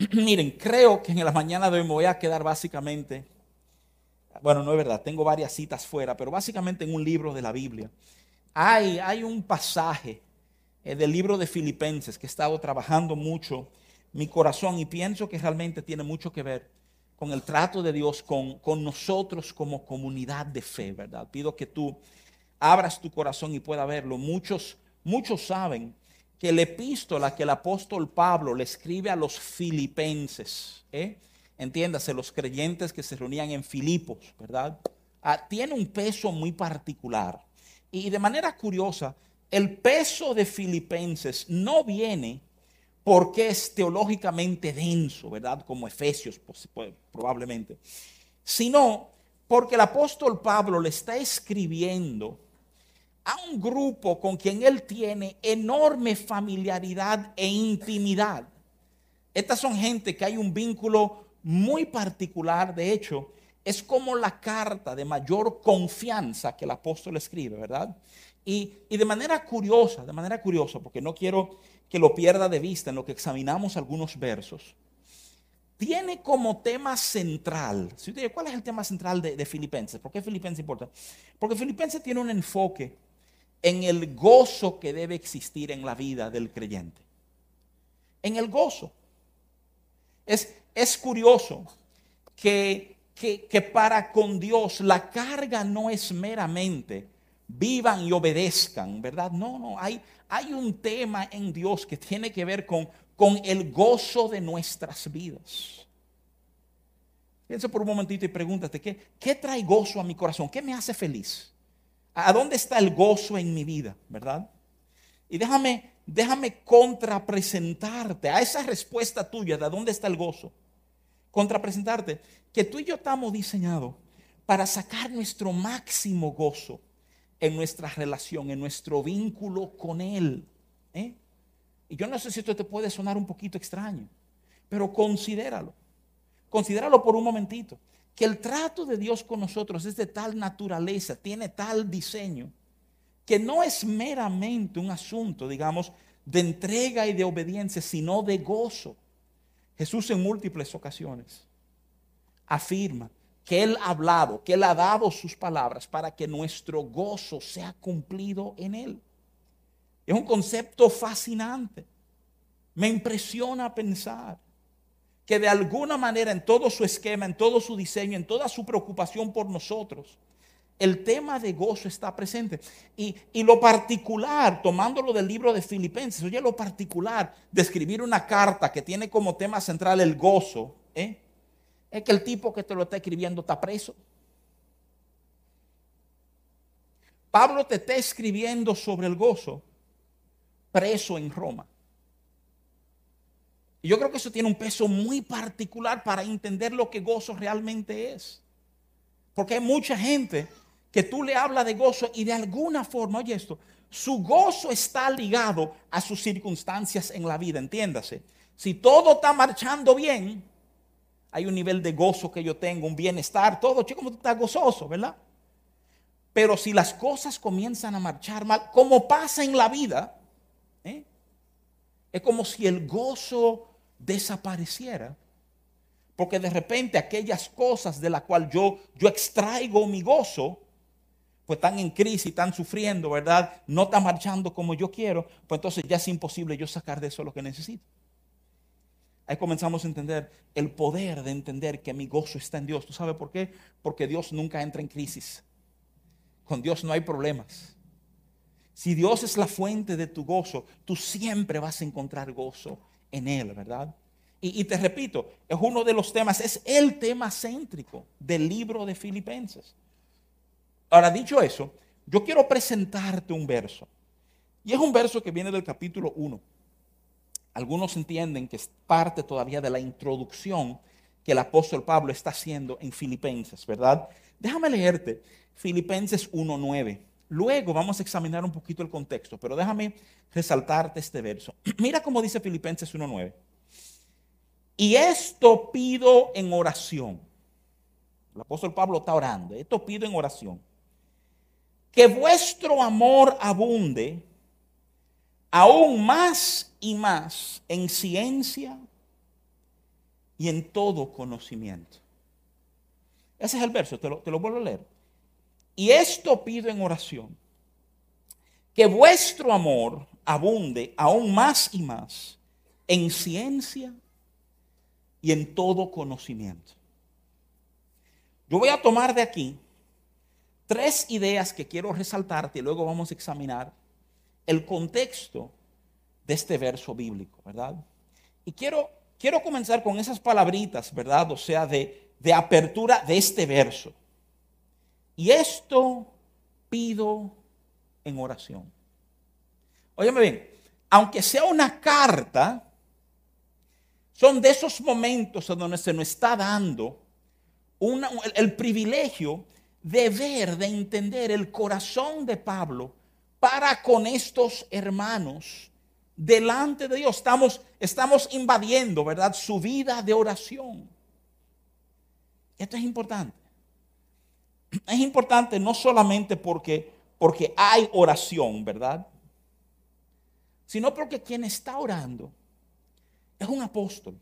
Miren, creo que en la mañana de hoy me voy a quedar básicamente, bueno, no es verdad, tengo varias citas fuera, pero básicamente en un libro de la Biblia. Hay, hay un pasaje eh, del libro de Filipenses que he estado trabajando mucho mi corazón y pienso que realmente tiene mucho que ver con el trato de Dios con, con nosotros como comunidad de fe, ¿verdad? Pido que tú abras tu corazón y pueda verlo. Muchos, muchos saben que la epístola que el apóstol Pablo le escribe a los filipenses, ¿eh? entiéndase, los creyentes que se reunían en Filipos, ¿verdad? Ah, tiene un peso muy particular. Y de manera curiosa, el peso de Filipenses no viene porque es teológicamente denso, ¿verdad? Como Efesios probablemente, sino porque el apóstol Pablo le está escribiendo a un grupo con quien él tiene enorme familiaridad e intimidad. Estas son gente que hay un vínculo muy particular, de hecho, es como la carta de mayor confianza que el apóstol escribe, ¿verdad? Y, y, de manera curiosa, de manera curiosa, porque no quiero que lo pierda de vista en lo que examinamos algunos versos, tiene como tema central, si usted, ¿cuál es el tema central de, de Filipenses? ¿Por qué Filipenses importa? Porque Filipenses tiene un enfoque en el gozo que debe existir en la vida del creyente. En el gozo. Es, es curioso que, que, para con Dios la carga no es meramente vivan y obedezcan, ¿verdad? No, no, hay, hay un tema en Dios que tiene que ver con, con el gozo de nuestras vidas. Piensa por un momentito y pregúntate, ¿qué, ¿qué trae gozo a mi corazón? ¿Qué me hace feliz? ¿A dónde está el gozo en mi vida? ¿Verdad? Y déjame, déjame contrapresentarte a esa respuesta tuya de dónde está el gozo. Contrapresentarte que tú y yo estamos diseñados para sacar nuestro máximo gozo en nuestra relación, en nuestro vínculo con Él. ¿eh? Y yo no sé si esto te puede sonar un poquito extraño, pero considéralo. Considéralo por un momentito que el trato de Dios con nosotros es de tal naturaleza, tiene tal diseño, que no es meramente un asunto, digamos, de entrega y de obediencia, sino de gozo. Jesús en múltiples ocasiones afirma que Él ha hablado, que Él ha dado sus palabras para que nuestro gozo sea cumplido en Él. Es un concepto fascinante. Me impresiona pensar que de alguna manera en todo su esquema, en todo su diseño, en toda su preocupación por nosotros, el tema de gozo está presente. Y, lo particular, tomándolo del libro de Filipenses, oye, lo particular de escribir una carta que tiene como tema central el gozo, ¿eh? es que el tipo que te lo está escribiendo está preso. Pablo te está escribiendo sobre el gozo preso en Roma. Y yo creo que eso tiene un peso muy particular para entender lo que gozo realmente es. Porque hay mucha gente que tú le hablas de gozo y de alguna forma, oye esto, su gozo está ligado a sus circunstancias en la vida, entiéndase. Si todo está marchando bien, hay un nivel de gozo que yo tengo, un bienestar, todo, chico, como tú estás gozoso, ¿verdad? Pero si las cosas comienzan a marchar mal, como pasa en la vida, ¿eh? es como si el gozo desapareciera. Porque de repente aquellas cosas de las cuales yo, yo extraigo mi gozo, pues están en crisis, están sufriendo, ¿verdad? No están marchando como yo quiero, pues entonces ya es imposible yo sacar de eso lo que necesito. Ahí comenzamos a entender el poder de entender que mi gozo está en Dios. ¿Tú sabes por qué? Porque Dios nunca entra en crisis. Con Dios no hay problemas. Si Dios es la fuente de tu gozo, tú siempre vas a encontrar gozo en Él, ¿verdad? Y, te repito, es uno de los temas, es el tema céntrico del libro de Filipenses. Ahora, dicho eso, yo quiero presentarte un verso. Y es un verso que viene del capítulo 1. Algunos entienden que es parte todavía de la introducción que el apóstol Pablo está haciendo en Filipenses, ¿verdad? Déjame leerte Filipenses 1.9. Luego vamos a examinar un poquito el contexto, pero déjame resaltarte este verso. Mira cómo dice Filipenses 1.9. Y esto pido en oración. El apóstol Pablo está orando. Esto pido en oración. Que vuestro amor abunde aún más y más en ciencia, y en todo conocimiento. Ese es el verso, te lo, te lo vuelvo a leer. Y esto pido en oración, que vuestro amor abunde aún más y más en ciencia y en todo conocimiento. Yo voy a tomar de aquí tres ideas que quiero resaltarte y luego vamos a examinar el contexto de este verso bíblico, ¿verdad? Y quiero, quiero comenzar con esas palabritas, ¿verdad? O sea, de, de apertura de este verso. Y esto pido en oración. Óyeme bien, aunque sea una carta, son de esos momentos en donde se nos está dando el privilegio de ver, de entender el corazón de Pablo para con estos hermanos delante de Dios. Estamos, estamos invadiendo, ¿verdad? Su vida de oración. Esto es importante. Es importante no solamente porque, porque hay oración, ¿verdad? Sino porque quien está orando es un apóstol.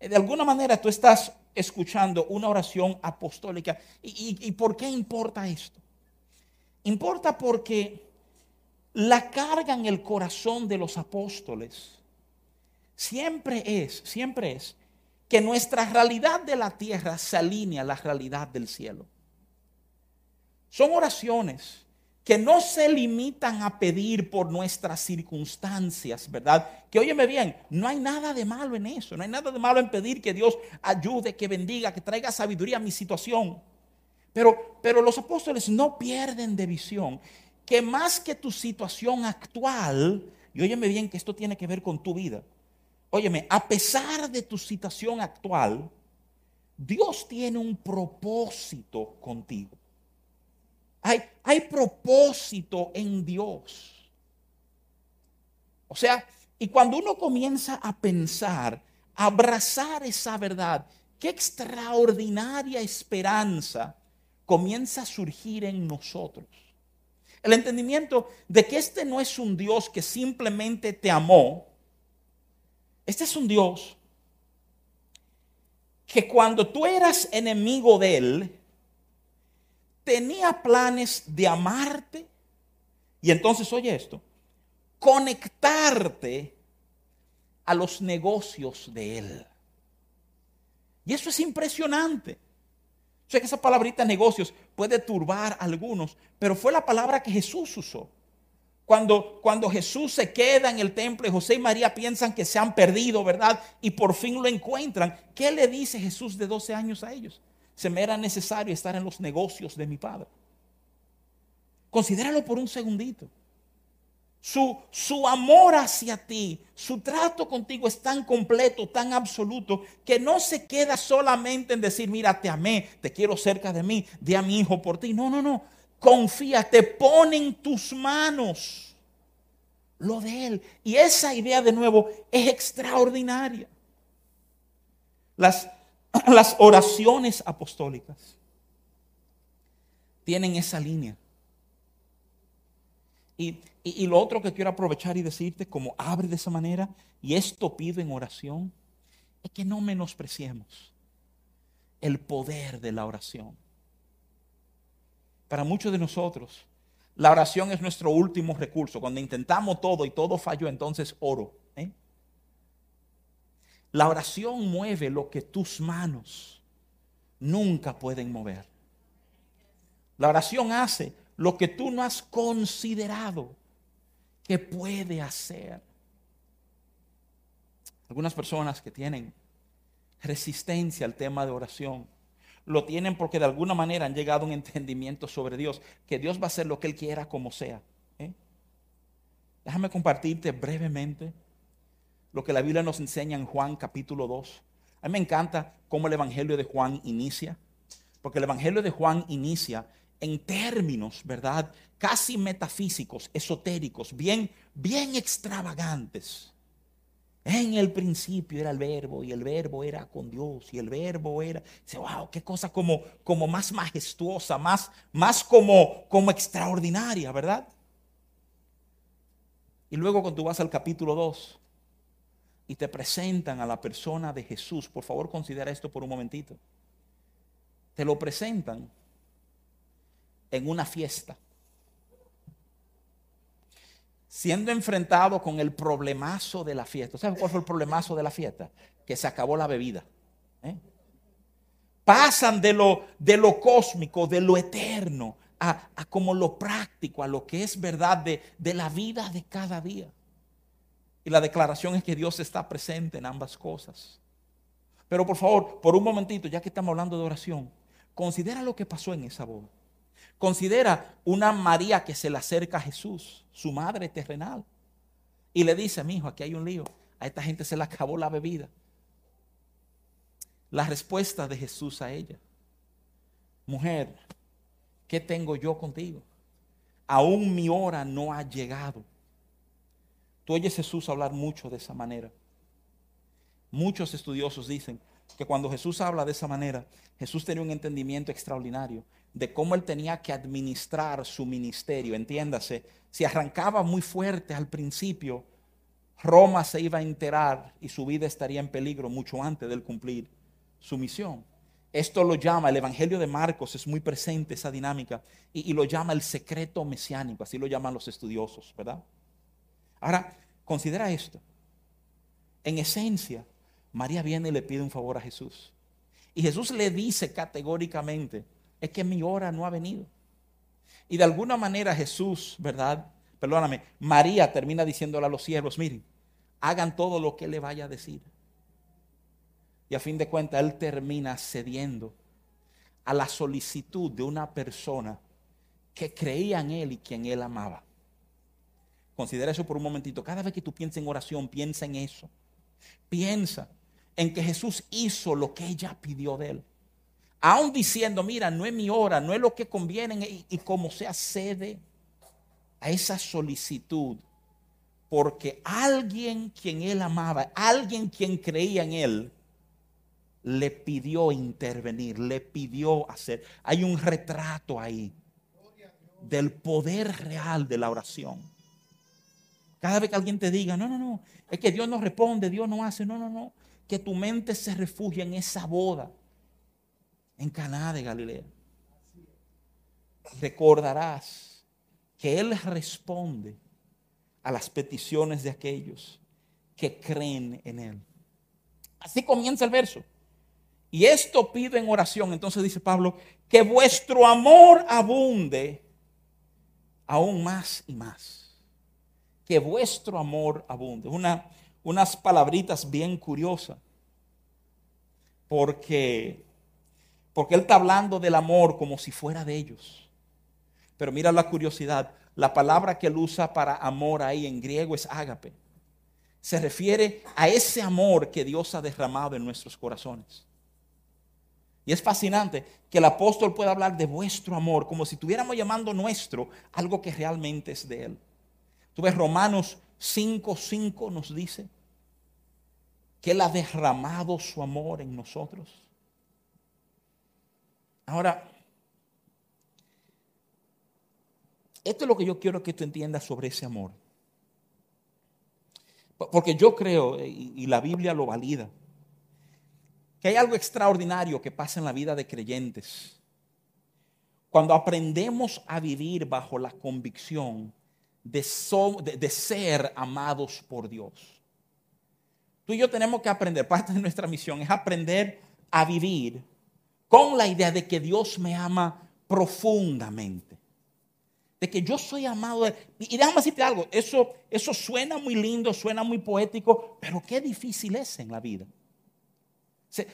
De alguna manera tú estás escuchando una oración apostólica. ¿Y, por qué importa esto? Importa porque la carga en el corazón de los apóstoles siempre es, siempre es que nuestra realidad de la tierra se alinea a la realidad del cielo. Son oraciones que no se limitan a pedir por nuestras circunstancias, ¿verdad? Que óyeme bien, no hay nada de malo en eso, no hay nada de malo en pedir que Dios ayude, que bendiga, que traiga sabiduría a mi situación. Pero, pero los apóstoles no pierden de visión que más que tu situación actual, y óyeme bien que esto tiene que ver con tu vida, óyeme, a pesar de tu situación actual, Dios tiene un propósito contigo. Hay, propósito en Dios. O sea, y cuando uno comienza a pensar, a abrazar esa verdad, qué extraordinaria esperanza comienza a surgir en nosotros. El entendimiento de que este no es un Dios que simplemente te amó, este es un Dios que cuando tú eras enemigo de Él, tenía planes de amarte y entonces, oye esto, conectarte a los negocios de Él. Y eso es impresionante. Sé que esa palabrita negocios puede turbar a algunos, pero fue la palabra que Jesús usó. Cuando, cuando Jesús se queda en el templo y José y María piensan que se han perdido, ¿verdad? Y por fin lo encuentran. ¿Qué le dice Jesús de 12 años a ellos? Se me era necesario estar en los negocios de mi padre. Considéralo por un segundito. Su, su, amor hacia ti, su trato contigo es tan completo, tan absoluto, que no se queda solamente en decir, mira, te amé, te quiero cerca de mí, di a mi hijo por ti. No, no, no. Confía, te pone en tus manos lo de Él. Y esa idea de nuevo es extraordinaria. Las, las oraciones apostólicas tienen esa línea. Y, lo otro que quiero aprovechar y decirte, como abre de esa manera, y esto pido en oración, es que no menospreciemos el poder de la oración. Para muchos de nosotros, la oración es nuestro último recurso. Cuando intentamos todo y todo falló, entonces oro. La oración mueve lo que tus manos nunca pueden mover. La oración hace lo que tú no has considerado que puede hacer. Algunas personas que tienen resistencia al tema de oración, lo tienen porque de alguna manera han llegado a un entendimiento sobre Dios, que Dios va a hacer lo que Él quiera como sea. ¿eh? Déjame compartirte brevemente lo que la Biblia nos enseña en Juan capítulo 2. A mí me encanta cómo el Evangelio de Juan inicia, porque el Evangelio de Juan inicia en términos, ¿verdad? Casi metafísicos, esotéricos, bien, bien extravagantes. En el principio era el verbo y el verbo era con Dios y el verbo era, dice, wow, qué cosa como, como más majestuosa, más, más como, como extraordinaria, ¿verdad? Y luego cuando tú vas al capítulo 2, y te presentan a la persona de Jesús, por favor considera esto por un momentito. Te lo presentan en una fiesta, siendo enfrentado con el problemazo de la fiesta. ¿Sabes cuál fue el problemazo de la fiesta? Que se acabó la bebida. ¿eh? Pasan de lo, de lo cósmico, de lo eterno, a, como lo práctico, a lo que es verdad de, de la vida de cada día. Y la declaración es que Dios está presente en ambas cosas. Pero por favor, por un momentito, ya que estamos hablando de oración, considera lo que pasó en esa boda. Considera una María que se le acerca a Jesús, su madre terrenal, y le dice, mi hijo, aquí hay un lío, a esta gente se le acabó la bebida. La respuesta de Jesús a ella, mujer, ¿qué tengo yo contigo? Aún mi hora no ha llegado. Tú oyes Jesús hablar mucho de esa manera. Muchos estudiosos dicen que cuando Jesús habla de esa manera, Jesús tenía un entendimiento extraordinario de cómo él tenía que administrar su ministerio. Entiéndase, si arrancaba muy fuerte al principio, Roma se iba a enterar y su vida estaría en peligro mucho antes de él cumplir su misión. Esto lo llama, el Evangelio de Marcos es muy presente esa dinámica y, y lo llama el secreto mesiánico, así lo llaman los estudiosos, ¿verdad? Ahora, considera esto. En esencia, María viene y le pide un favor a Jesús. Y Jesús le dice categóricamente, es que mi hora no ha venido. Y de alguna manera Jesús, ¿verdad? Perdóname, María termina diciéndole a los siervos, miren, hagan todo lo que le vaya a decir. Y a fin de cuentas, Él termina cediendo a la solicitud de una persona que creía en Él y quien Él amaba. Considera eso por un momentito. Cada vez que tú pienses en oración, piensa en eso. Piensa en que Jesús hizo lo que ella pidió de él. Aún diciendo, mira, no es mi hora, no es lo que conviene y, como se accede a esa solicitud. Porque alguien quien él amaba, alguien quien creía en él, le pidió intervenir, le pidió hacer. Hay un retrato ahí del poder real de la oración. Cada vez que alguien te diga, no, no, no, es que Dios no responde, Dios no hace, no, no, no. Que tu mente se refugie en esa boda en Caná de Galilea. Recordarás que Él responde a las peticiones de aquellos que creen en Él. Así comienza el verso. Y esto pido en oración. Entonces dice Pablo, que vuestro amor abunde aún más y más que vuestro amor abunde. Una, unas palabritas bien curiosas. Porque, porque él está hablando del amor como si fuera de ellos. Pero mira la curiosidad. La palabra que él usa para amor ahí en griego es ágape. Se refiere a ese amor que Dios ha derramado en nuestros corazones. Y es fascinante que el apóstol pueda hablar de vuestro amor como si estuviéramos llamando nuestro algo que realmente es de él. Tú ves Romanos 5:5 nos dice que Él ha derramado su amor en nosotros. Ahora, esto es lo que yo quiero que tú entiendas sobre ese amor. Porque yo creo, y la Biblia lo valida, que hay algo extraordinario que pasa en la vida de creyentes. Cuando aprendemos a vivir bajo la convicción de, ser amados por Dios. Tú y yo tenemos que aprender, parte de nuestra misión es aprender a vivir con la idea de que Dios me ama profundamente. De que yo soy amado. y déjame decirte algo, eso, eso suena muy lindo, suena muy poético, pero qué difícil es en la vida.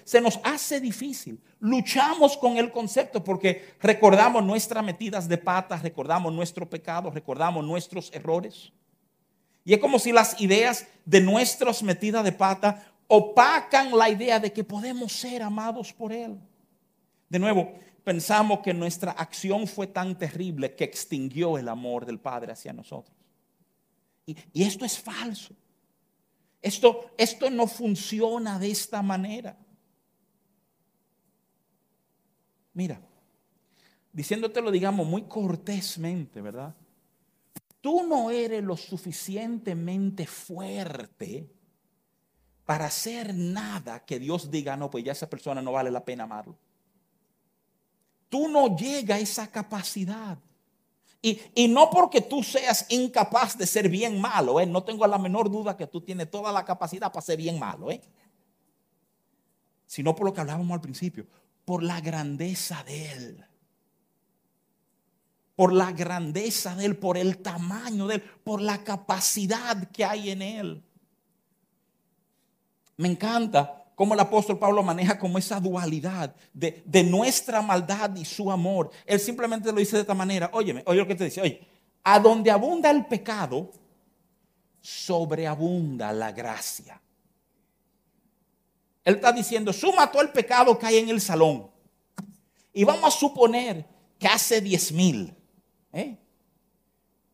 Se, nos hace difícil. Luchamos con el concepto porque recordamos nuestras metidas de patas, recordamos nuestro pecado, recordamos nuestros errores. Y es como si las ideas de nuestras metidas de pata opacan la idea de que podemos ser amados por Él. De nuevo, pensamos que nuestra acción fue tan terrible que extinguió el amor del Padre hacia nosotros. Y, y esto es falso. Esto, esto no funciona de esta manera. Mira, diciéndotelo, digamos, muy cortésmente, ¿verdad? Tú no eres lo suficientemente fuerte para hacer nada que Dios diga, no, pues ya esa persona no vale la pena amarlo. Tú no llegas a esa capacidad. Y, no porque tú seas incapaz de ser bien malo, ¿eh? no tengo la menor duda que tú tienes toda la capacidad para ser bien malo, ¿eh? sino por lo que hablábamos al principio, por la grandeza de Él. Por la grandeza de Él, por el tamaño de Él, por la capacidad que hay en Él. Me encanta cómo el apóstol Pablo maneja como esa dualidad de, nuestra maldad y su amor. Él simplemente lo dice de esta manera. Óyeme, oye lo que te dice. Oye, a donde abunda el pecado, sobreabunda la gracia. Él está diciendo, suma todo el pecado que hay en el salón. Y vamos a suponer que hace 10 mil. ¿eh?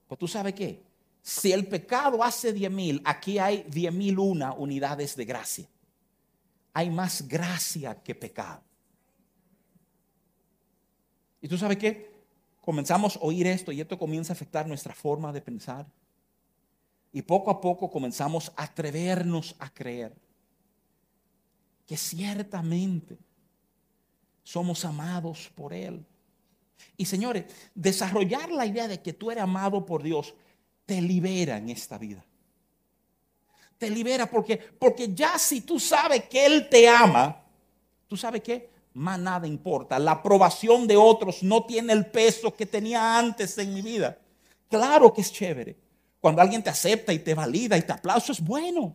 Pues tú sabes qué. Si el pecado hace 10 mil, aquí hay 10 mil una unidades de gracia hay más gracia que pecado. ¿Y tú sabes qué? Comenzamos a oír esto y esto comienza a afectar nuestra forma de pensar. Y poco a poco comenzamos a atrevernos a creer que ciertamente somos amados por Él. Y señores, desarrollar la idea de que tú eres amado por Dios te libera en esta vida te libera porque, porque ya si tú sabes que Él te ama, tú sabes que más nada importa. La aprobación de otros no tiene el peso que tenía antes en mi vida. Claro que es chévere. Cuando alguien te acepta y te valida y te aplauso es bueno.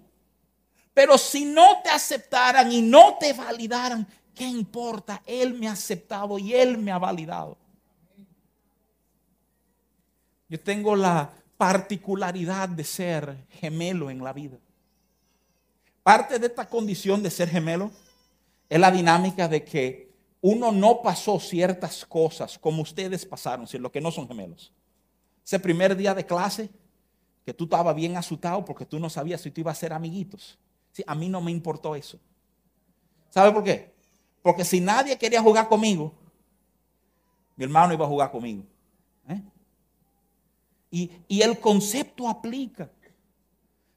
Pero si no te aceptaran y no te validaran, ¿qué importa? Él me ha aceptado y Él me ha validado. Yo tengo la particularidad de ser gemelo en la vida. Parte de esta condición de ser gemelo es la dinámica de que uno no pasó ciertas cosas como ustedes pasaron, si que no son gemelos. Ese primer día de clase, que tú estabas bien asustado porque tú no sabías si tú ibas a ser amiguitos. Sí, a mí no me importó eso. ¿Sabe por qué? Porque si nadie quería jugar conmigo, mi hermano iba a jugar conmigo. ¿eh? Y, y el concepto aplica.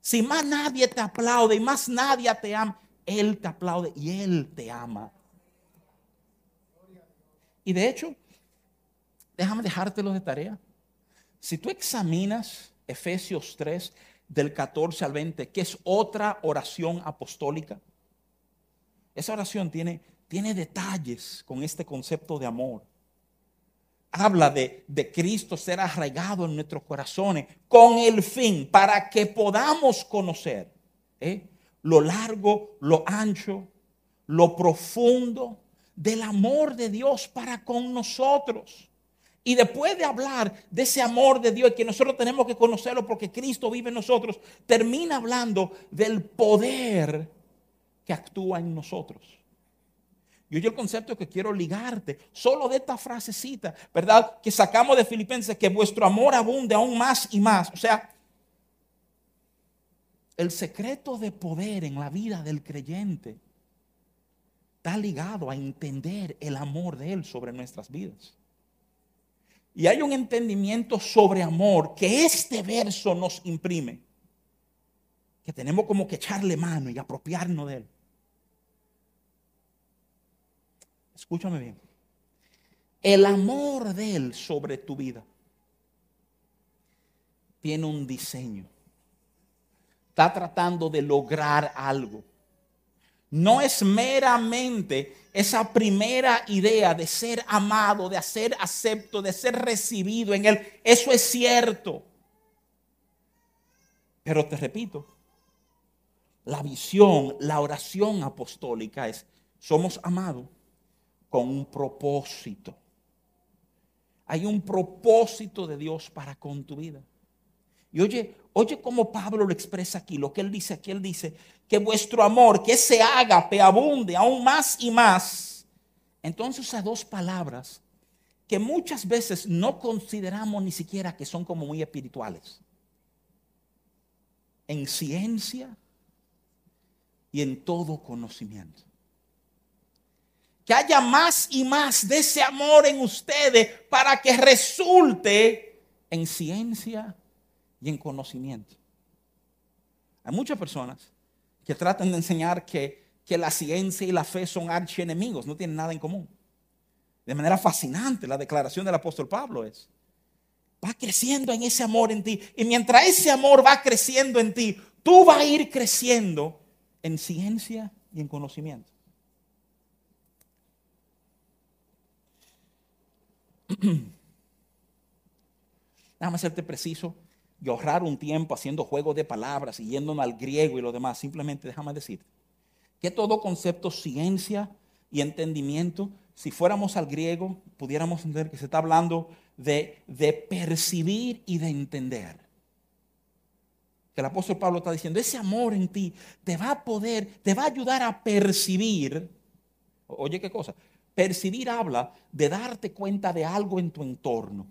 Si más nadie te aplaude y más nadie te ama, Él te aplaude y Él te ama. Y de hecho, déjame dejártelo de tarea. Si tú examinas Efesios 3 del 14 al 20, que es otra oración apostólica, esa oración tiene, tiene detalles con este concepto de amor habla de, Cristo ser arraigado en nuestros corazones con el fin para que podamos conocer ¿eh? lo largo, lo ancho, lo profundo del amor de Dios para con nosotros. Y después de hablar de ese amor de Dios que nosotros tenemos que conocerlo porque Cristo vive en nosotros, termina hablando del poder que actúa en nosotros. Y oye el concepto que quiero ligarte, solo de esta frasecita, ¿verdad? Que sacamos de Filipenses, que vuestro amor abunde aún más y más. O sea, el secreto de poder en la vida del creyente está ligado a entender el amor de Él sobre nuestras vidas. Y hay un entendimiento sobre amor que este verso nos imprime, que tenemos como que echarle mano y apropiarnos de Él. Escúchame bien. El amor de Él sobre tu vida tiene un diseño. Está tratando de lograr algo. No es meramente esa primera idea de ser amado, de ser acepto, de ser recibido en Él. Eso es cierto. Pero te repito, la visión, la oración apostólica es, somos amados con un propósito. Hay un propósito de Dios para con tu vida. Y oye, oye cómo Pablo lo expresa aquí, lo que él dice aquí, él dice que vuestro amor, que se haga, abunde aún más y más. Entonces usa dos palabras que muchas veces no consideramos ni siquiera que son como muy espirituales. En ciencia y en todo conocimiento que haya más y más de ese amor en ustedes para que resulte en ciencia y en conocimiento. Hay muchas personas que tratan de enseñar que, que la ciencia y la fe son archienemigos, no tienen nada en común. De manera fascinante, la declaración del apóstol Pablo es, va creciendo en ese amor en ti. Y mientras ese amor va creciendo en ti, tú vas a ir creciendo en ciencia y en conocimiento. Déjame hacerte preciso y ahorrar un tiempo haciendo juegos de palabras y yéndonos al griego y lo demás. Simplemente déjame decir que todo concepto, ciencia y entendimiento, si fuéramos al griego, pudiéramos entender que se está hablando de, de percibir y de entender. Que el apóstol Pablo está diciendo, ese amor en ti te va a poder, te va a ayudar a percibir. Oye, ¿qué cosa? Percibir habla de darte cuenta de algo en tu entorno.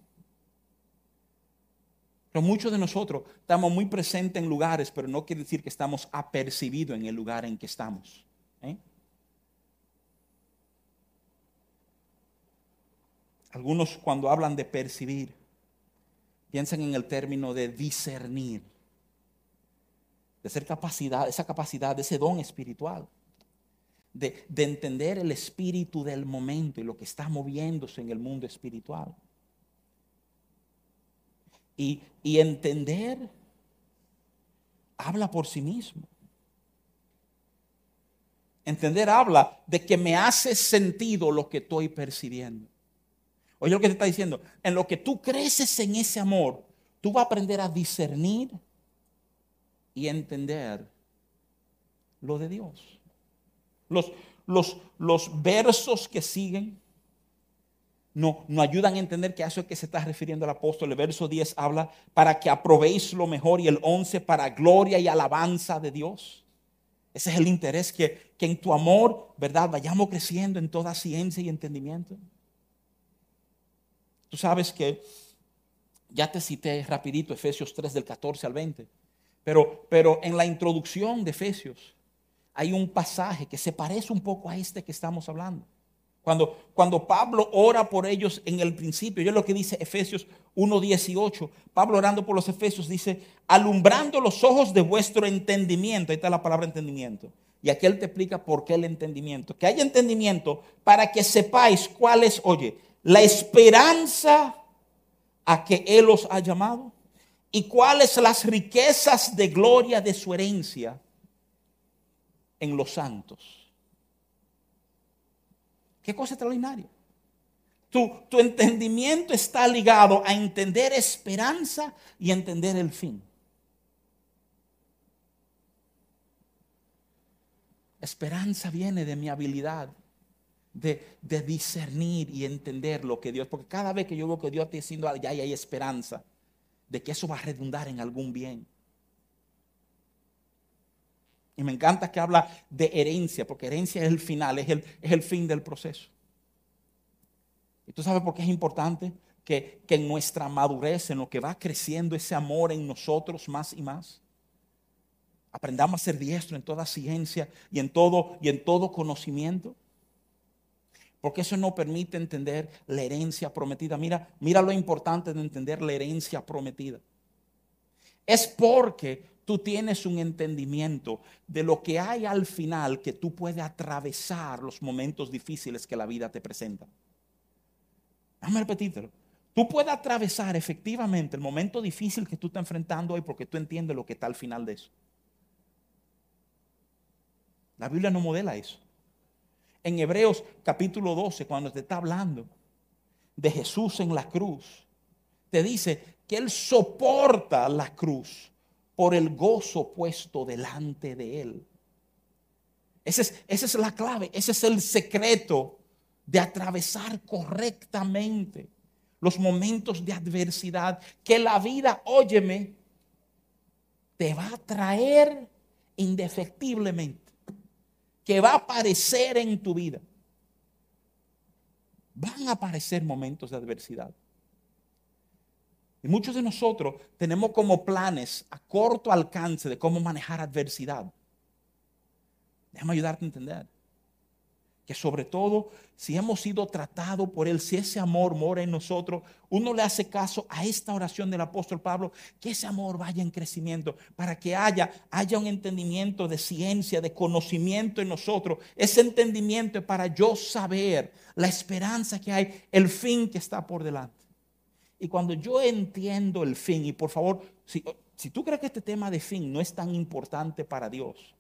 Pero muchos de nosotros estamos muy presentes en lugares, pero no quiere decir que estamos apercibidos en el lugar en que estamos. ¿eh? Algunos cuando hablan de percibir, piensan en el término de discernir, de ser capacidad, esa capacidad, ese don espiritual, de entender el espíritu del momento y lo que está moviéndose en el mundo espiritual. Y, entender habla por sí mismo. Entender habla de que me hace sentido lo que estoy percibiendo. Oye lo que te está diciendo. En lo que tú creces en ese amor, tú vas a aprender a discernir y entender lo de Dios. Los, los, los versos que siguen no, nos ayudan a entender que a eso es que se está refiriendo el apóstol. El verso 10 habla para que aprobéis lo mejor y el 11 para gloria y alabanza de Dios. Ese es el interés que, que en tu amor, ¿verdad? Vayamos creciendo en toda ciencia y entendimiento. Tú sabes que ya te cité rapidito Efesios 3 del 14 al 20, pero, pero en la introducción de Efesios hay un pasaje que se parece un poco a este que estamos hablando. Cuando, cuando Pablo ora por ellos en el principio, yo lo que dice Efesios 1.18, Pablo orando por los Efesios dice, alumbrando los ojos de vuestro entendimiento, ahí está la palabra entendimiento, y aquí él te explica por qué el entendimiento, que haya entendimiento para que sepáis cuál es, oye, la esperanza a que Él os ha llamado y cuáles las riquezas de gloria de su herencia en los santos. Qué cosa extraordinaria. Tu, entendimiento está ligado a entender esperanza y entender el fin. Esperanza viene de mi habilidad de, discernir y entender lo que Dios, porque cada vez que yo veo que Dios está diciendo algo, ya hay esperanza de que eso va a redundar en algún bien. Y me encanta que habla de herencia, porque herencia es el final, es el, es el fin del proceso. ¿Y tú sabes por qué es importante? Que, que en nuestra madurez, en lo que va creciendo ese amor en nosotros más y más, aprendamos a ser diestro en toda ciencia y en todo, y en todo conocimiento. Porque eso no permite entender la herencia prometida. Mira, mira lo importante de entender la herencia prometida. Es porque tú tienes un entendimiento de lo que hay al final que tú puedes atravesar los momentos difíciles que la vida te presenta. Déjame repetírtelo. Tú puedes atravesar efectivamente el momento difícil que tú estás enfrentando hoy porque tú entiendes lo que está al final de eso. La Biblia no modela eso en Hebreos capítulo 12, cuando te está hablando de Jesús en la cruz, te dice que Él soporta la cruz por el gozo puesto delante de Él. Esa es, la clave, ese es el secreto de atravesar correctamente los momentos de adversidad que la vida, óyeme, te va a traer indefectiblemente que va a aparecer en tu vida. Van a aparecer momentos de adversidad. Y muchos de nosotros tenemos como planes a corto alcance de cómo manejar adversidad. Déjame ayudarte a entender. que sobre todo si hemos sido tratados por Él, si ese amor mora en nosotros, uno le hace caso a esta oración del apóstol Pablo, que ese amor vaya en crecimiento, para que haya, haya un entendimiento de ciencia, de conocimiento en nosotros. Ese entendimiento es para yo saber la esperanza que hay, el fin que está por delante. Y cuando yo entiendo el fin, y por favor, si, si tú crees que este tema de fin no es tan importante para Dios,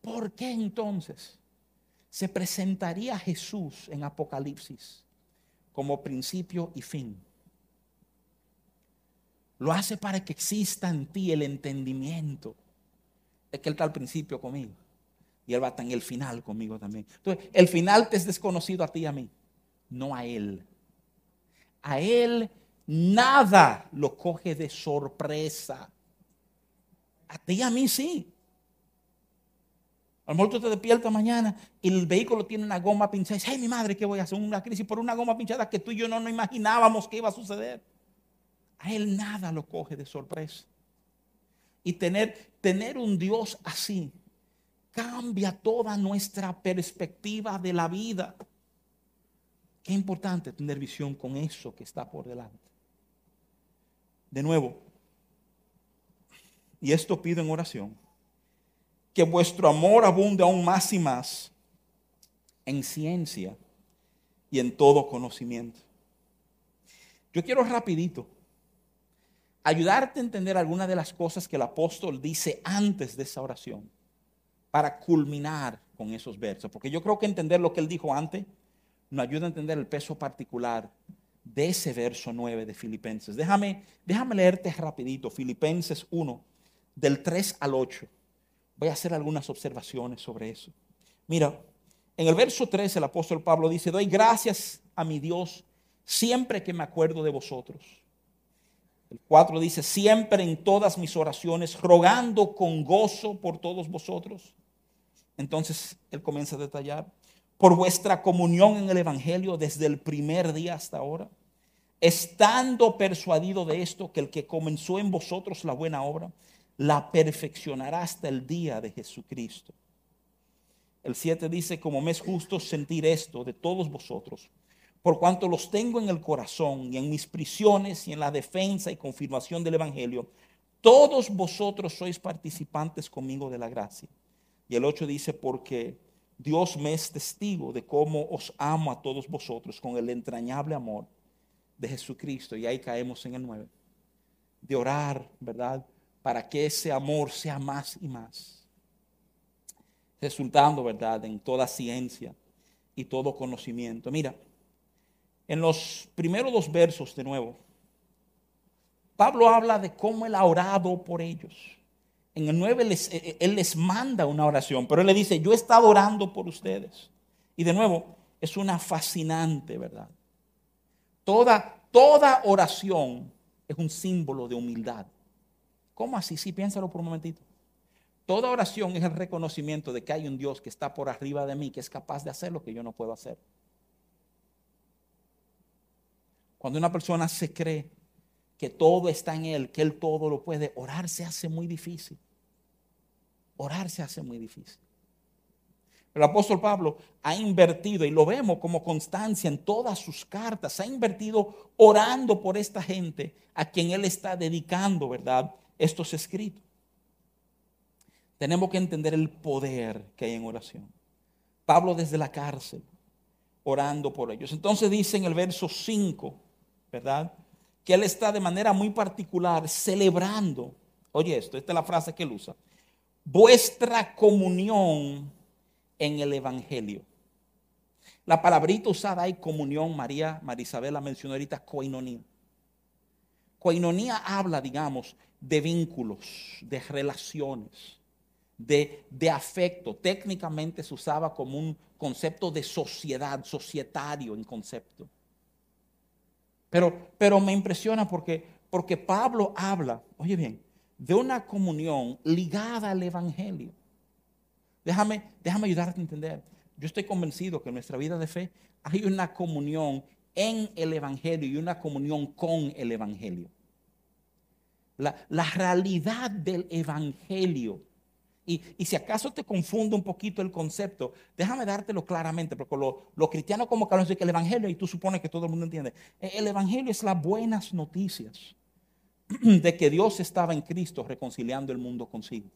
¿por qué entonces? se presentaría Jesús en Apocalipsis como principio y fin. Lo hace para que exista en ti el entendimiento de que Él está al principio conmigo y Él va a estar en el final conmigo también. Entonces, el final te es desconocido a ti y a mí, no a Él. A Él nada lo coge de sorpresa. A ti y a mí sí. A lo te despiertas mañana y el vehículo tiene una goma pinchada y ay mi madre, ¿qué voy a hacer? Una crisis por una goma pinchada que tú y yo no nos imaginábamos que iba a suceder. A él nada lo coge de sorpresa. Y tener, tener un Dios así cambia toda nuestra perspectiva de la vida. Qué importante tener visión con eso que está por delante. De nuevo, y esto pido en oración que vuestro amor abunde aún más y más en ciencia y en todo conocimiento. Yo quiero rapidito ayudarte a entender algunas de las cosas que el apóstol dice antes de esa oración para culminar con esos versos, porque yo creo que entender lo que él dijo antes nos ayuda a entender el peso particular de ese verso 9 de Filipenses. Déjame, déjame leerte rapidito, Filipenses 1, del 3 al 8 voy a hacer algunas observaciones sobre eso. Mira, en el verso 3 el apóstol Pablo dice, doy gracias a mi Dios siempre que me acuerdo de vosotros. El 4 dice, siempre en todas mis oraciones, rogando con gozo por todos vosotros. Entonces él comienza a detallar, por vuestra comunión en el Evangelio desde el primer día hasta ahora, estando persuadido de esto, que el que comenzó en vosotros la buena obra, la perfeccionará hasta el día de Jesucristo. El 7 dice, como me es justo sentir esto de todos vosotros, por cuanto los tengo en el corazón y en mis prisiones y en la defensa y confirmación del Evangelio, todos vosotros sois participantes conmigo de la gracia. Y el 8 dice, porque Dios me es testigo de cómo os amo a todos vosotros con el entrañable amor de Jesucristo. Y ahí caemos en el 9. De orar, ¿verdad? para que ese amor sea más y más. Resultando, ¿verdad?, en toda ciencia y todo conocimiento. Mira, en los primeros dos versos de nuevo, Pablo habla de cómo él ha orado por ellos. En el 9 eh, eh, él les manda una oración, pero él le dice, yo he estado orando por ustedes. Y de nuevo, es una fascinante, ¿verdad? Toda, toda oración es un símbolo de humildad. ¿Cómo así? Sí, piénsalo por un momentito. Toda oración es el reconocimiento de que hay un Dios que está por arriba de mí, que es capaz de hacer lo que yo no puedo hacer. Cuando una persona se cree que todo está en Él, que Él todo lo puede, orar se hace muy difícil. Orar se hace muy difícil. El apóstol Pablo ha invertido, y lo vemos como constancia en todas sus cartas, ha invertido orando por esta gente a quien Él está dedicando, ¿verdad? estos escritos. Tenemos que entender el poder que hay en oración. Pablo desde la cárcel, orando por ellos. Entonces dice en el verso 5, ¿verdad? Que él está de manera muy particular celebrando, oye esto, esta es la frase que él usa, vuestra comunión en el Evangelio. La palabrita usada hay comunión, María, Marisabel la mencionó ahorita, coinonía. Coinonía habla, digamos, de vínculos, de relaciones, de, de, afecto. Técnicamente se usaba como un concepto de sociedad, societario en concepto. Pero, pero me impresiona porque, porque Pablo habla, oye bien, de una comunión ligada al Evangelio. Déjame, déjame ayudarte a entender. Yo estoy convencido que en nuestra vida de fe hay una comunión en el Evangelio y una comunión con el Evangelio. La, realidad del Evangelio Y, si acaso te confunde un poquito el concepto, déjame dártelo claramente, porque los cristianos como que hablan que el Evangelio, y tú supones que todo el mundo entiende, e, el Evangelio es las buenas noticias de que Dios estaba en Cristo reconciliando el mundo consigo.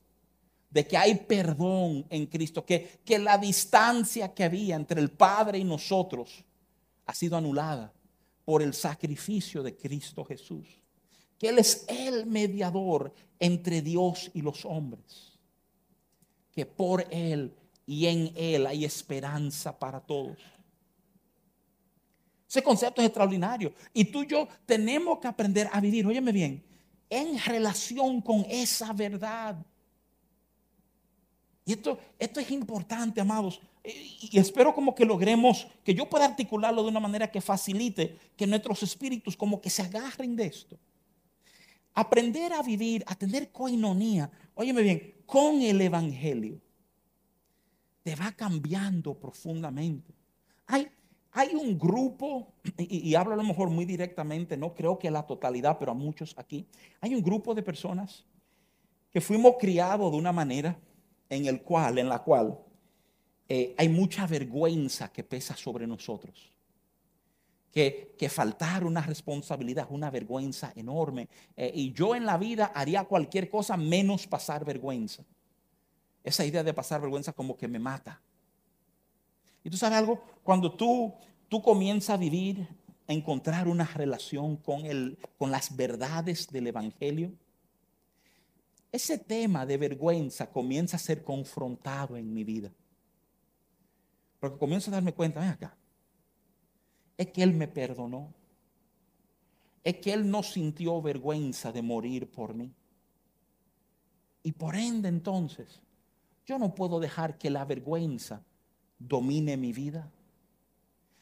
De que hay perdón en Cristo, que, que la distancia que había entre el Padre y nosotros ha sido anulada por el sacrificio de Cristo Jesús. Que Él es el mediador entre Dios y los hombres que por Él y en Él hay esperanza para todos. Ese concepto es extraordinario. Y tú y yo tenemos que aprender a vivir, óyeme bien, en relación con esa verdad. Y esto, esto es importante, amados. Y espero como que logremos, que yo pueda articularlo de una manera que facilite que nuestros espíritus como que se agarren de esto. Aprender a vivir, a tener coinonía, óyeme bien, con el Evangelio, te va cambiando profundamente. Hay, hay un grupo, y, hablo a lo mejor muy directamente, no creo que a la totalidad, pero a muchos aquí, hay un grupo de personas que fuimos criados de una manera en, el cual, en la cual eh, hay mucha vergüenza que pesa sobre nosotros. Que, que, faltar una responsabilidad, una vergüenza enorme. Eh, y yo en la vida haría cualquier cosa menos pasar vergüenza. Esa idea de pasar vergüenza como que me mata. Y tú sabes algo, cuando tú, tú comienzas a vivir, a encontrar una relación con, el, con las verdades del Evangelio, ese tema de vergüenza comienza a ser confrontado en mi vida. Porque comienzo a darme cuenta, ven acá, es que Él me perdonó. Es que Él no sintió vergüenza de morir por mí. Y por ende entonces, yo no puedo dejar que la vergüenza domine mi vida.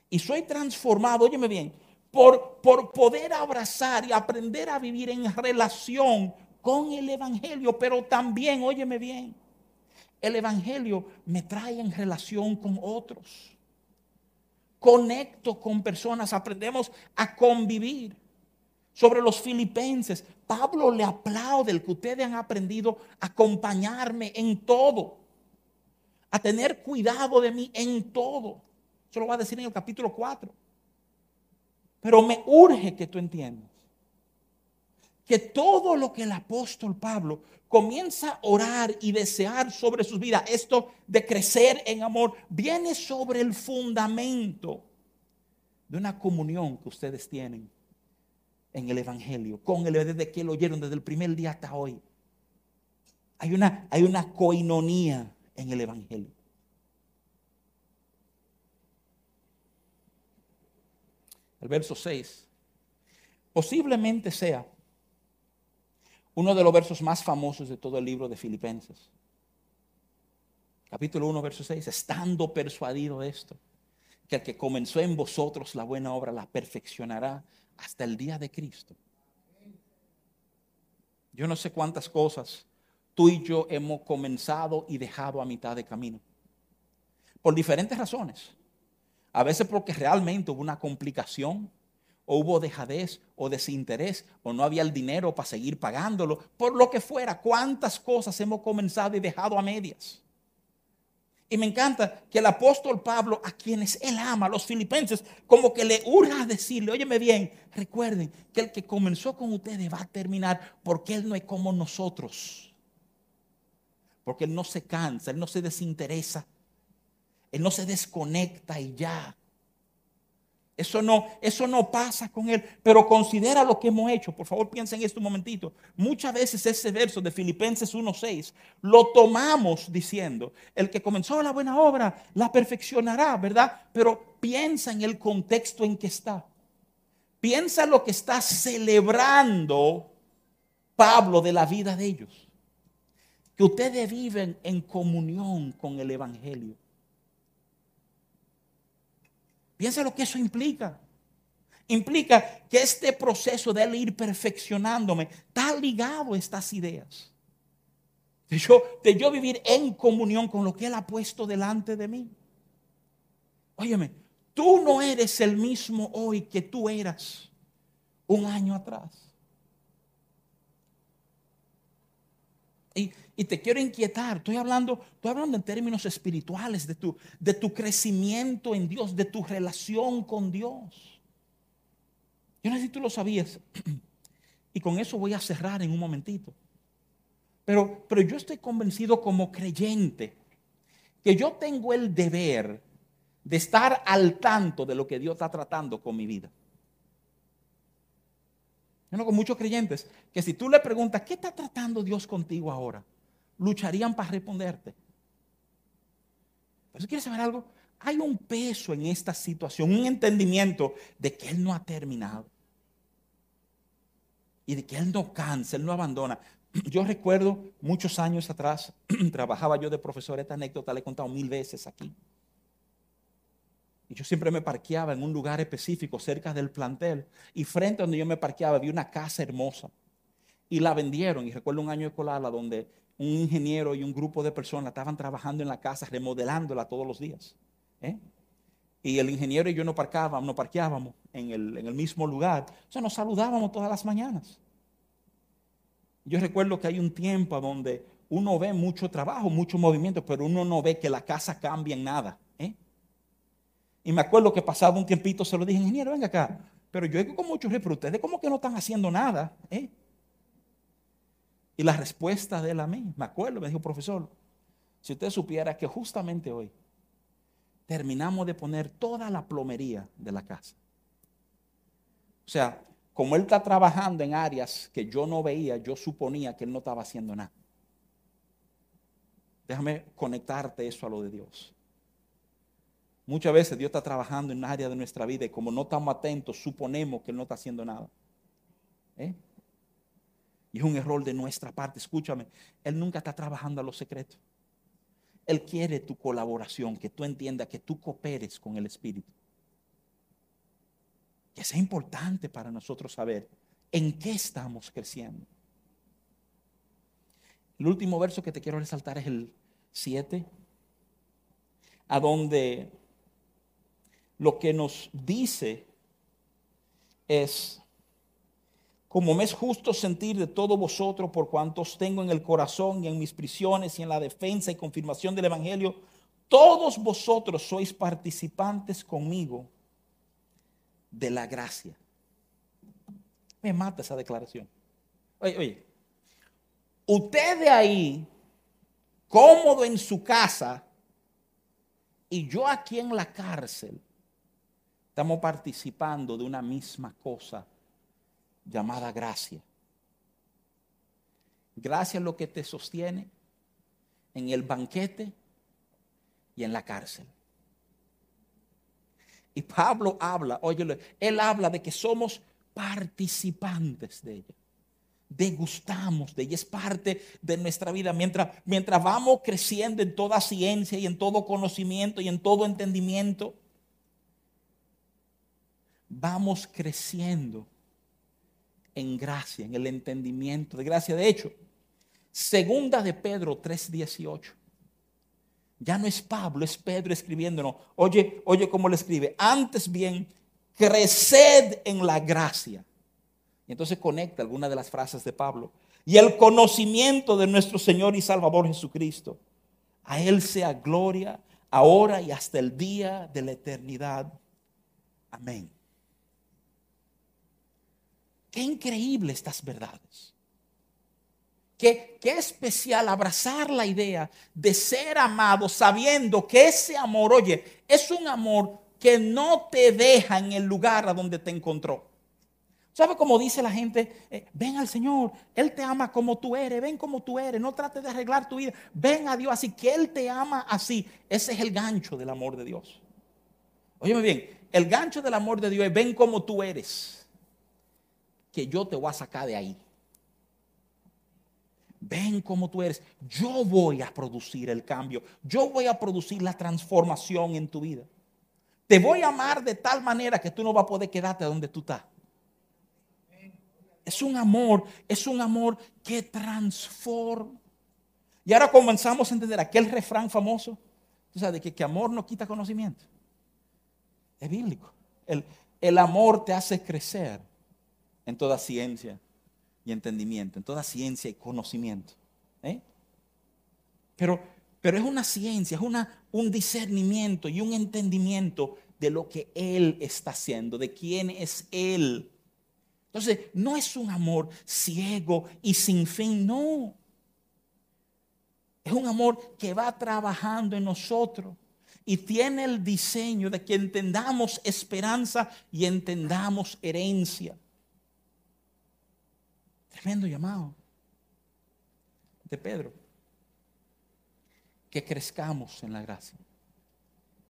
Y soy transformado, óyeme bien, por, por poder abrazar y aprender a vivir en relación con el Evangelio, pero también, óyeme bien, el Evangelio me trae en relación con otros. Conecto con personas, aprendemos a convivir. Sobre los filipenses, Pablo le aplaude el que ustedes han aprendido a acompañarme en todo, a tener cuidado de mí en todo. Eso lo va a decir en el capítulo 4. Pero me urge que tú entiendas que todo lo que el apóstol Pablo comienza a orar y desear sobre sus vidas, esto de crecer en amor, viene sobre el fundamento de una comunión que ustedes tienen en el Evangelio, con el desde que lo oyeron desde el primer día hasta hoy. Hay una, hay una coinonía en el Evangelio. El verso 6 posiblemente sea uno de los versos más famosos de todo el libro de Filipenses. Capítulo 1, verso 6, estando persuadido de esto, que el que comenzó en vosotros la buena obra la perfeccionará hasta el día de Cristo. Yo no sé cuántas cosas tú y yo hemos comenzado y dejado a mitad de camino. Por diferentes razones. A veces porque realmente hubo una complicación, o hubo dejadez o desinterés, o no había el dinero para seguir pagándolo, por lo que fuera. ¿Cuántas cosas hemos comenzado y dejado a medias? Y me encanta que el apóstol Pablo, a quienes él ama, los filipenses, como que le urge a decirle, óyeme bien, recuerden que el que comenzó con ustedes va a terminar porque él no es como nosotros. Porque él no se cansa, él no se desinteresa, él no se desconecta y ya. Eso no, eso no pasa con él. Pero considera lo que hemos hecho. Por favor, piensa en esto un momentito. Muchas veces ese verso de Filipenses 1.6 lo tomamos diciendo, el que comenzó la buena obra la perfeccionará, ¿verdad? Pero piensa en el contexto en que está. Piensa lo que está celebrando Pablo de la vida de ellos. Que ustedes viven en comunión con el Evangelio Piensa lo que eso implica. Implica que este proceso de él ir perfeccionándome está ligado a estas ideas. De yo, de yo vivir en comunión con lo que él ha puesto delante de mí. Óyeme, tú no eres el mismo hoy que tú eras un año atrás. Y, Y te quiero inquietar, estoy hablando, estoy hablando en términos espirituales de tu, de tu crecimiento en Dios, de tu relación con Dios. Yo no sé si tú lo sabías. Y con eso voy a cerrar en un momentito. Pero, pero yo estoy convencido como creyente que yo tengo el deber de estar al tanto de lo que Dios está tratando con mi vida. Yo no con muchos creyentes que si tú le preguntas, ¿qué está tratando Dios contigo ahora? Lucharían para responderte. Pero si quieres saber algo, hay un peso en esta situación, un entendimiento de que Él no ha terminado. Y de que Él no cansa, Él no abandona. Yo recuerdo muchos años atrás, trabajaba yo de profesor, esta anécdota la he contado mil veces aquí. Y yo siempre me parqueaba en un lugar específico cerca del plantel. Y frente a donde yo me parqueaba había una casa hermosa. Y la vendieron. Y recuerdo un año escolar donde un ingeniero y un grupo de personas estaban trabajando en la casa, remodelándola todos los días. ¿eh? Y el ingeniero y yo no parqueábamos, no parqueábamos en el, mismo lugar. O sea, nos saludábamos todas las mañanas. Yo recuerdo que hay un tiempo donde uno ve mucho trabajo, mucho movimiento, pero uno no ve que la casa cambie en nada. Y me acuerdo que pasado un tiempito se lo dije, ingeniero, venga acá. Pero yo digo con muchos pero ustedes como que no están haciendo nada. ¿eh? Y la respuesta de él a mí, me acuerdo, me dijo, profesor, si usted supiera que justamente hoy terminamos de poner toda la plomería de la casa. O sea, como él está trabajando en áreas que yo no veía, yo suponía que él no estaba haciendo nada. Déjame conectarte eso a lo de Dios. Muchas veces Dios está trabajando en un área de nuestra vida y como no estamos atentos, suponemos que Él no está haciendo nada. ¿Eh? Y es un error de nuestra parte. Escúchame, Él nunca está trabajando a los secretos. Él quiere tu colaboración, que tú entiendas, que tú cooperes con el Espíritu. Que es importante para nosotros saber en qué estamos creciendo. El último verso que te quiero resaltar es el 7, a donde lo que nos dice es, como me es justo sentir de todos vosotros por cuantos tengo en el corazón y en mis prisiones y en la defensa y confirmación del Evangelio, todos vosotros sois participantes conmigo de la gracia. Me mata esa declaración. Oye, oye, usted de ahí, cómodo en su casa, y yo aquí en la cárcel, Estamos participando de una misma cosa llamada gracia. Gracia es lo que te sostiene en el banquete y en la cárcel. Y Pablo habla, óyelo, él habla de que somos participantes de ella. Degustamos de ella, es parte de nuestra vida. Mientras, mientras vamos creciendo en toda ciencia y en todo conocimiento y en todo entendimiento, vamos creciendo en gracia, en el entendimiento de gracia. De hecho, segunda de Pedro 3:18. Ya no es Pablo, es Pedro escribiéndonos. Oye, oye cómo le escribe. Antes bien, creced en la gracia. Y entonces conecta alguna de las frases de Pablo. Y el conocimiento de nuestro Señor y Salvador Jesucristo. A Él sea gloria ahora y hasta el día de la eternidad. Amén. Qué increíble estas verdades. Qué, qué, especial abrazar la idea de ser amado sabiendo que ese amor, oye, es un amor que no te deja en el lugar a donde te encontró. ¿Sabe cómo dice la gente? Eh, ven al Señor, Él te ama como tú eres, ven como tú eres, no trates de arreglar tu vida, ven a Dios así, que Él te ama así. Ese es el gancho del amor de Dios. Óyeme bien, el gancho del amor de Dios es ven como tú eres que yo te voy a sacar de ahí. Ven como tú eres. Yo voy a producir el cambio. Yo voy a producir la transformación en tu vida. Te voy a amar de tal manera que tú no vas a poder quedarte donde tú estás. Es un amor, es un amor que transforma. Y ahora comenzamos a entender aquel refrán famoso, tú sabes, de que, amor no quita conocimiento. Es bíblico. El, el amor te hace crecer en toda ciencia y entendimiento, en toda ciencia y conocimiento. ¿eh? Pero, pero es una ciencia, es una, un discernimiento y un entendimiento de lo que Él está haciendo, de quién es Él. Entonces, no es un amor ciego y sin fin, no. Es un amor que va trabajando en nosotros y tiene el diseño de que entendamos esperanza y entendamos herencia. Tremendo llamado de Pedro. Que crezcamos en la gracia.